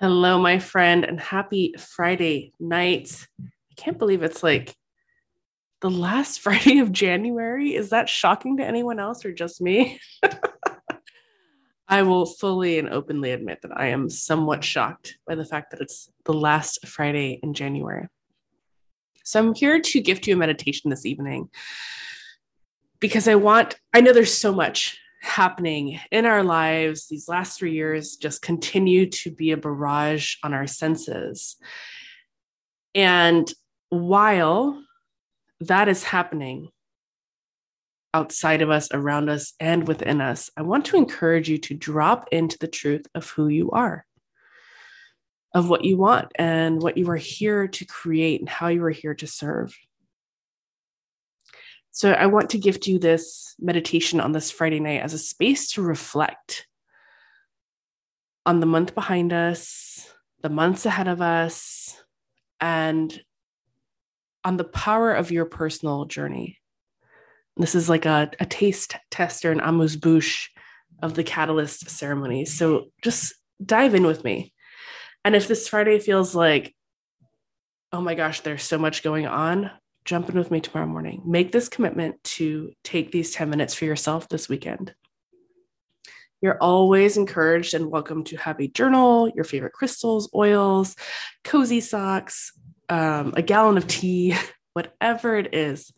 Hello, my friend, and happy Friday night. I can't believe it's like the last Friday of January. Is that shocking to anyone else or just me? I will fully and openly admit that I am somewhat shocked by the fact that it's the last Friday in January. So I'm here to gift you a meditation this evening because I want, I know there's so much happening in our lives these last three years just continue to be a barrage on our senses. And while that is happening outside of us, around us, and within us, I want to encourage you to drop into the truth of who you are, of what you want, and what you are here to create, and how you are here to serve. So I want to gift you this meditation on this Friday night as a space to reflect on the month behind us, the months ahead of us, and on the power of your personal journey. This is like a, a taste tester and amuse bouche of the catalyst ceremony. So just dive in with me. And if this Friday feels like, oh my gosh, there's so much going on, jump in with me tomorrow morning. Make this commitment to take these 10 minutes for yourself this weekend. You're always encouraged and welcome to have a journal, your favorite crystals, oils, cozy socks, um, a gallon of tea, whatever it is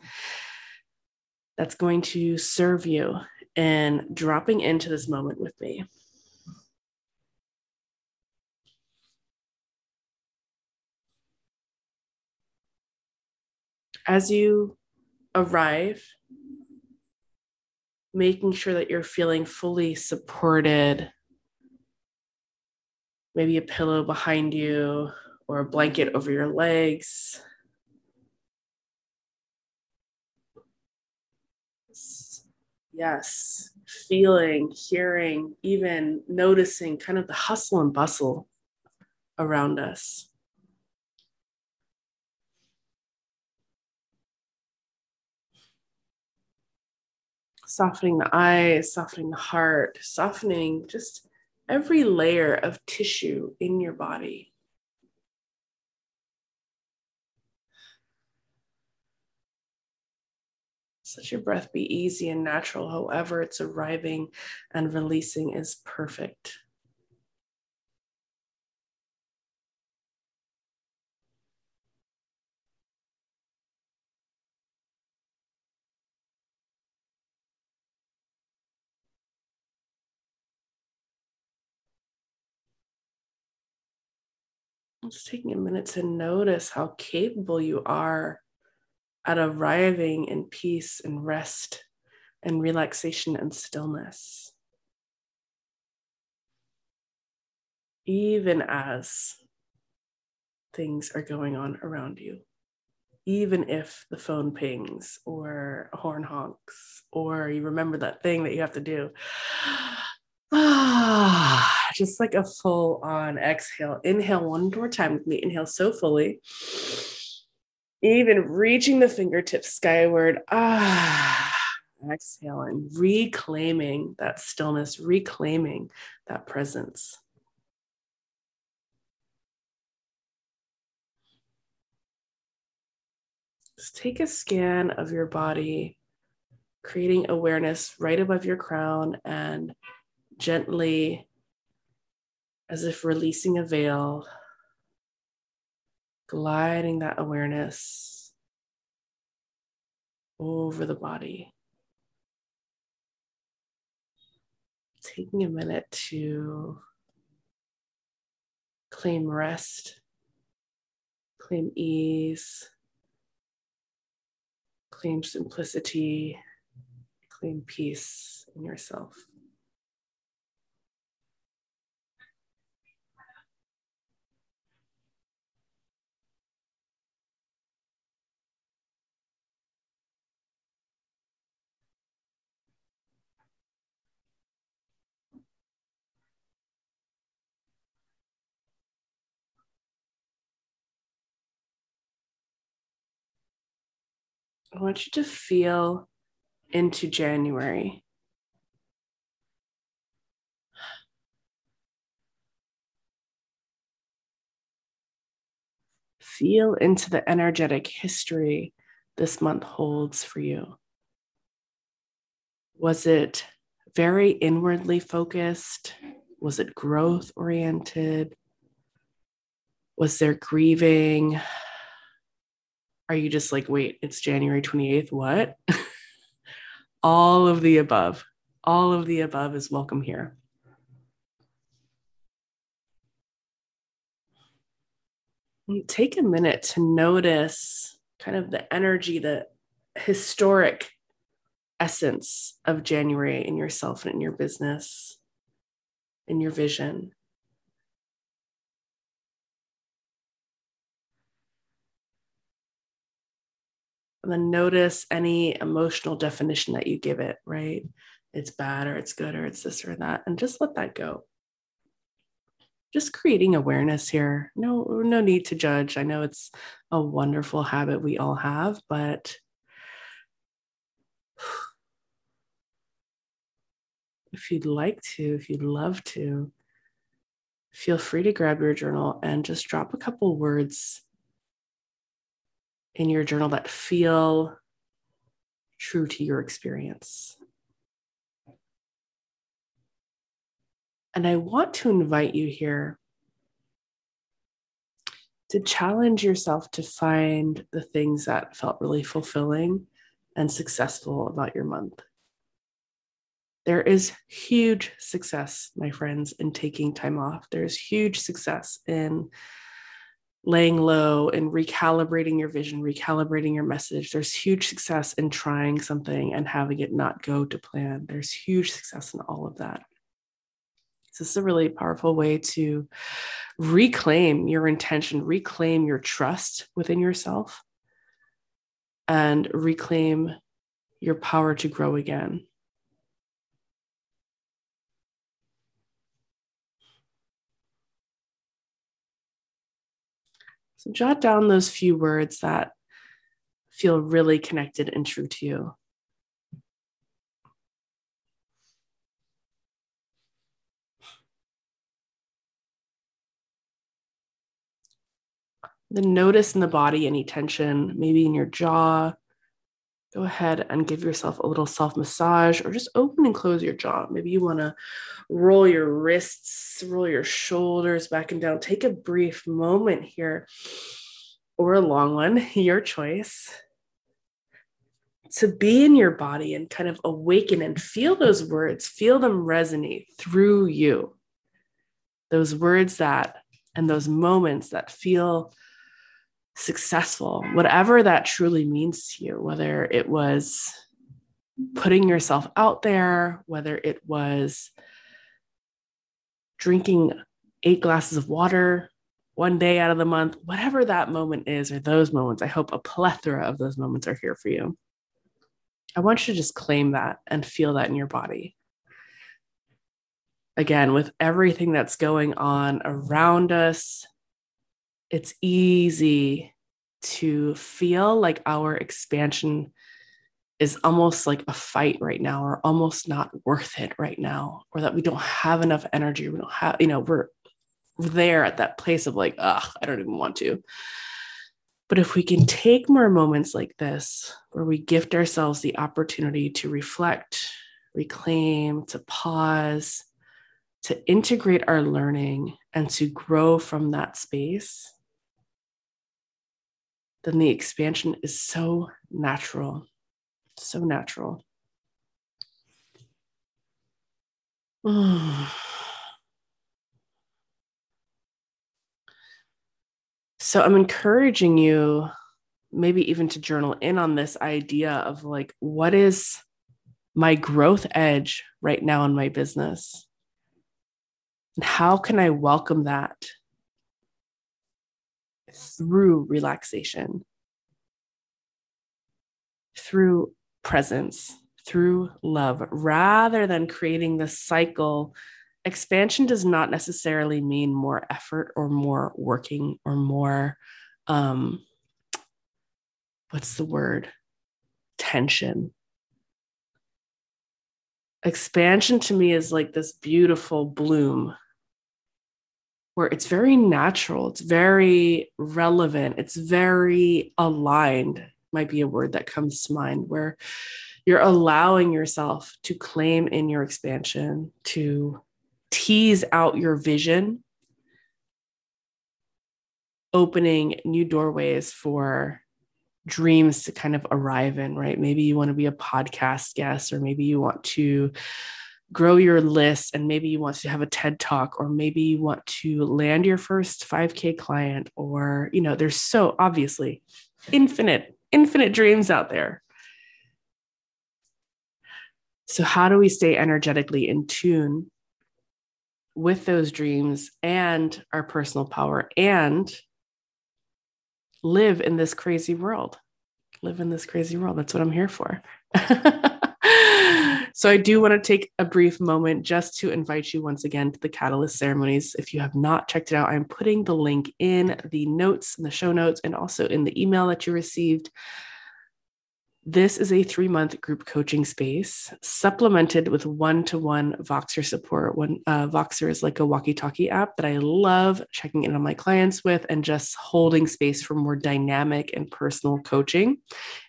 that's going to serve you in dropping into this moment with me. As you arrive, making sure that you're feeling fully supported, maybe a pillow behind you or a blanket over your legs. Yes, feeling, hearing, even noticing kind of the hustle and bustle around us. Softening the eyes, softening the heart, softening just every layer of tissue in your body. Let your breath be easy and natural, however, it's arriving and releasing is perfect. Just taking a minute to notice how capable you are at arriving in peace and rest and relaxation and stillness. Even as things are going on around you, even if the phone pings or a horn honks or you remember that thing that you have to do. Ah, just like a full on exhale. Inhale one more time with me. Inhale so fully. Even reaching the fingertips skyward. Ah, exhale and reclaiming that stillness, reclaiming that presence. Just take a scan of your body, creating awareness right above your crown and gently, as if releasing a veil, gliding that awareness over the body. Taking a minute to claim rest, claim ease, claim simplicity, claim peace in yourself. I want you to feel into January. feel into the energetic history this month holds for you. Was it very inwardly focused? Was it growth oriented? Was there grieving? Are you just like, wait, it's January 28th? What? All of the above. All of the above is welcome here. take a minute to notice kind of the energy, the historic essence of January in yourself and in your business, in your vision. And then notice any emotional definition that you give it, right? It's bad or it's good or it's this or that, and just let that go just creating awareness here. No, no need to judge. I know it's a wonderful habit we all have, but if you'd like to, if you'd love to, feel free to grab your journal and just drop a couple words in your journal that feel true to your experience. And I want to invite you here to challenge yourself to find the things that felt really fulfilling and successful about your month. There is huge success, my friends, in taking time off. There's huge success in laying low and recalibrating your vision, recalibrating your message. There's huge success in trying something and having it not go to plan. There's huge success in all of that. So this is a really powerful way to reclaim your intention, reclaim your trust within yourself, and reclaim your power to grow again. So jot down those few words that feel really connected and true to you. Then notice in the body any tension, maybe in your jaw. Go ahead and give yourself a little self massage or just open and close your jaw. Maybe you want to roll your wrists, roll your shoulders back and down. Take a brief moment here or a long one, your choice, to be in your body and kind of awaken and feel those words, feel them resonate through you. Those words that and those moments that feel successful, whatever that truly means to you, whether it was putting yourself out there, whether it was drinking eight glasses of water one day out of the month, whatever that moment is, or those moments, I hope a plethora of those moments are here for you. I want you to just claim that and feel that in your body. Again, with everything that's going on around us, it's easy to feel like our expansion is almost like a fight right now or almost not worth it right now or that we don't have enough energy. We don't have you know we're there at that place of like ugh i don't even want to. But if we can take more moments like this where we gift ourselves the opportunity to reflect reclaim to pause to integrate our learning and to grow from that space then the expansion is so natural, so natural. So I'm encouraging you, maybe even to journal in on this idea of like, what is my growth edge right now in my business? And how can I welcome that through relaxation, through presence, through love, rather than creating this cycle. Expansion does not necessarily mean more effort or more working or more, um, what's the word? Tension. Expansion to me is like this beautiful bloom where it's very natural, it's very relevant, it's very aligned, might be a word that comes to mind, where you're allowing yourself to claim in your expansion, to tease out your vision, opening new doorways for dreams to kind of arrive in, right? Maybe you want to be a podcast guest, or maybe you want to grow your list and maybe you want to have a TED talk or maybe you want to land your first 5k client or you know there's so obviously infinite infinite dreams out there. So how do we stay energetically in tune with those dreams and our personal power and live in this crazy world? Live in this crazy world. That's what I'm here for. so I do want to take a brief moment just to invite you once again to the Catalyst ceremonies. If you have not checked it out, I'm putting the link in the notes, in the show notes, and also in the email that you received. This is a three month group coaching space supplemented with one to one Voxer support. When uh, Voxer is like a walkie talkie app that I love checking in on my clients with and just holding space for more dynamic and personal coaching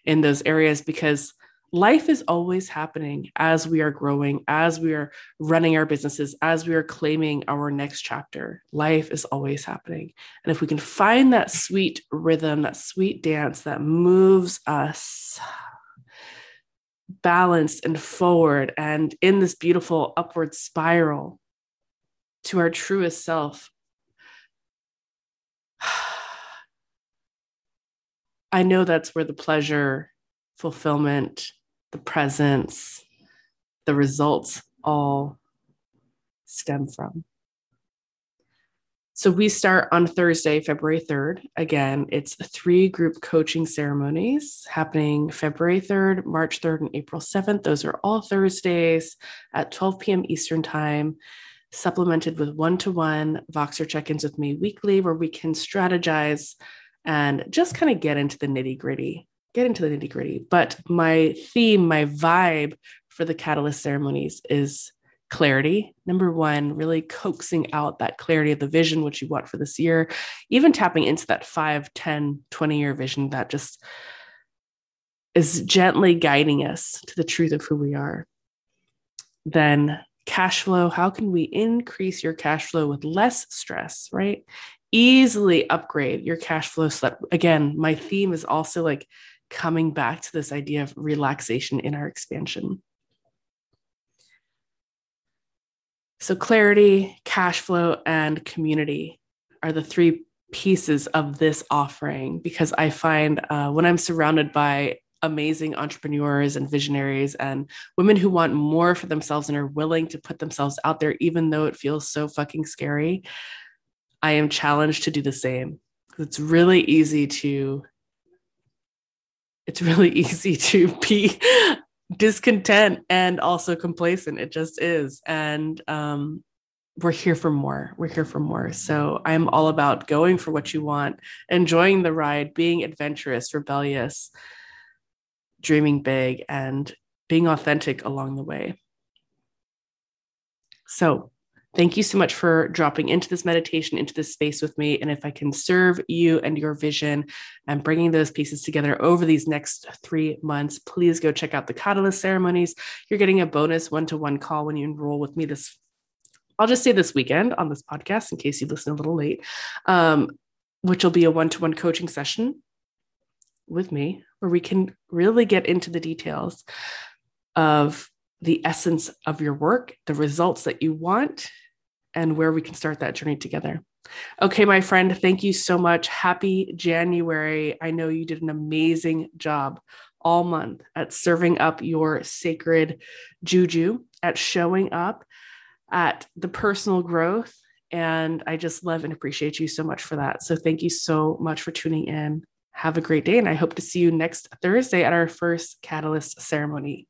in those areas because life is always happening as we are growing, as we are running our businesses, as we are claiming our next chapter. Life is always happening. And if we can find that sweet rhythm, that sweet dance that moves us balanced and forward and in this beautiful upward spiral to our truest self. I know that's where the pleasure, fulfillment, the presence, the results all stem from. So we start on Thursday, February 3rd. Again, it's three group coaching ceremonies happening February 3rd, March 3rd, and April 7th. Those are all Thursdays at 12 p.m. Eastern Time, supplemented with one to one Voxer check ins with me weekly, where we can strategize and just kind of get into the nitty gritty get into the nitty gritty. But my theme, my vibe for the catalyst ceremonies is clarity. Number one, really coaxing out that clarity of the vision, which you want for this year, even tapping into that 5, 10, 20 year vision that just is gently guiding us to the truth of who we are. Then cash flow. How can we increase your cash flow with less stress, right? Easily upgrade your cash flow. So that, again, my theme is also like coming back to this idea of relaxation in our expansion. So, clarity, cash flow, and community are the three pieces of this offering because I find uh, when I'm surrounded by amazing entrepreneurs and visionaries and women who want more for themselves and are willing to put themselves out there, even though it feels so fucking scary, I am challenged to do the same. It's really easy to it's really easy to be discontent and also complacent. It just is. And um, we're here for more. We're here for more. So I'm all about going for what you want, enjoying the ride, being adventurous, rebellious, dreaming big, and being authentic along the way. So Thank you so much for dropping into this meditation, into this space with me. And if I can serve you and your vision and bringing those pieces together over these next three months, please go check out the Catalyst ceremonies. You're getting a bonus one to one call when you enroll with me this. I'll just say this weekend on this podcast in case you listen a little late, um, which will be a one to one coaching session with me where we can really get into the details of the essence of your work, the results that you want, and where we can start that journey together. Okay, my friend, thank you so much. Happy January. I know you did an amazing job all month at serving up your sacred juju, at showing up, at the personal growth. And I just love and appreciate you so much for that. So thank you so much for tuning in. Have a great day. And I hope to see you next Thursday at our first Catalyst ceremony.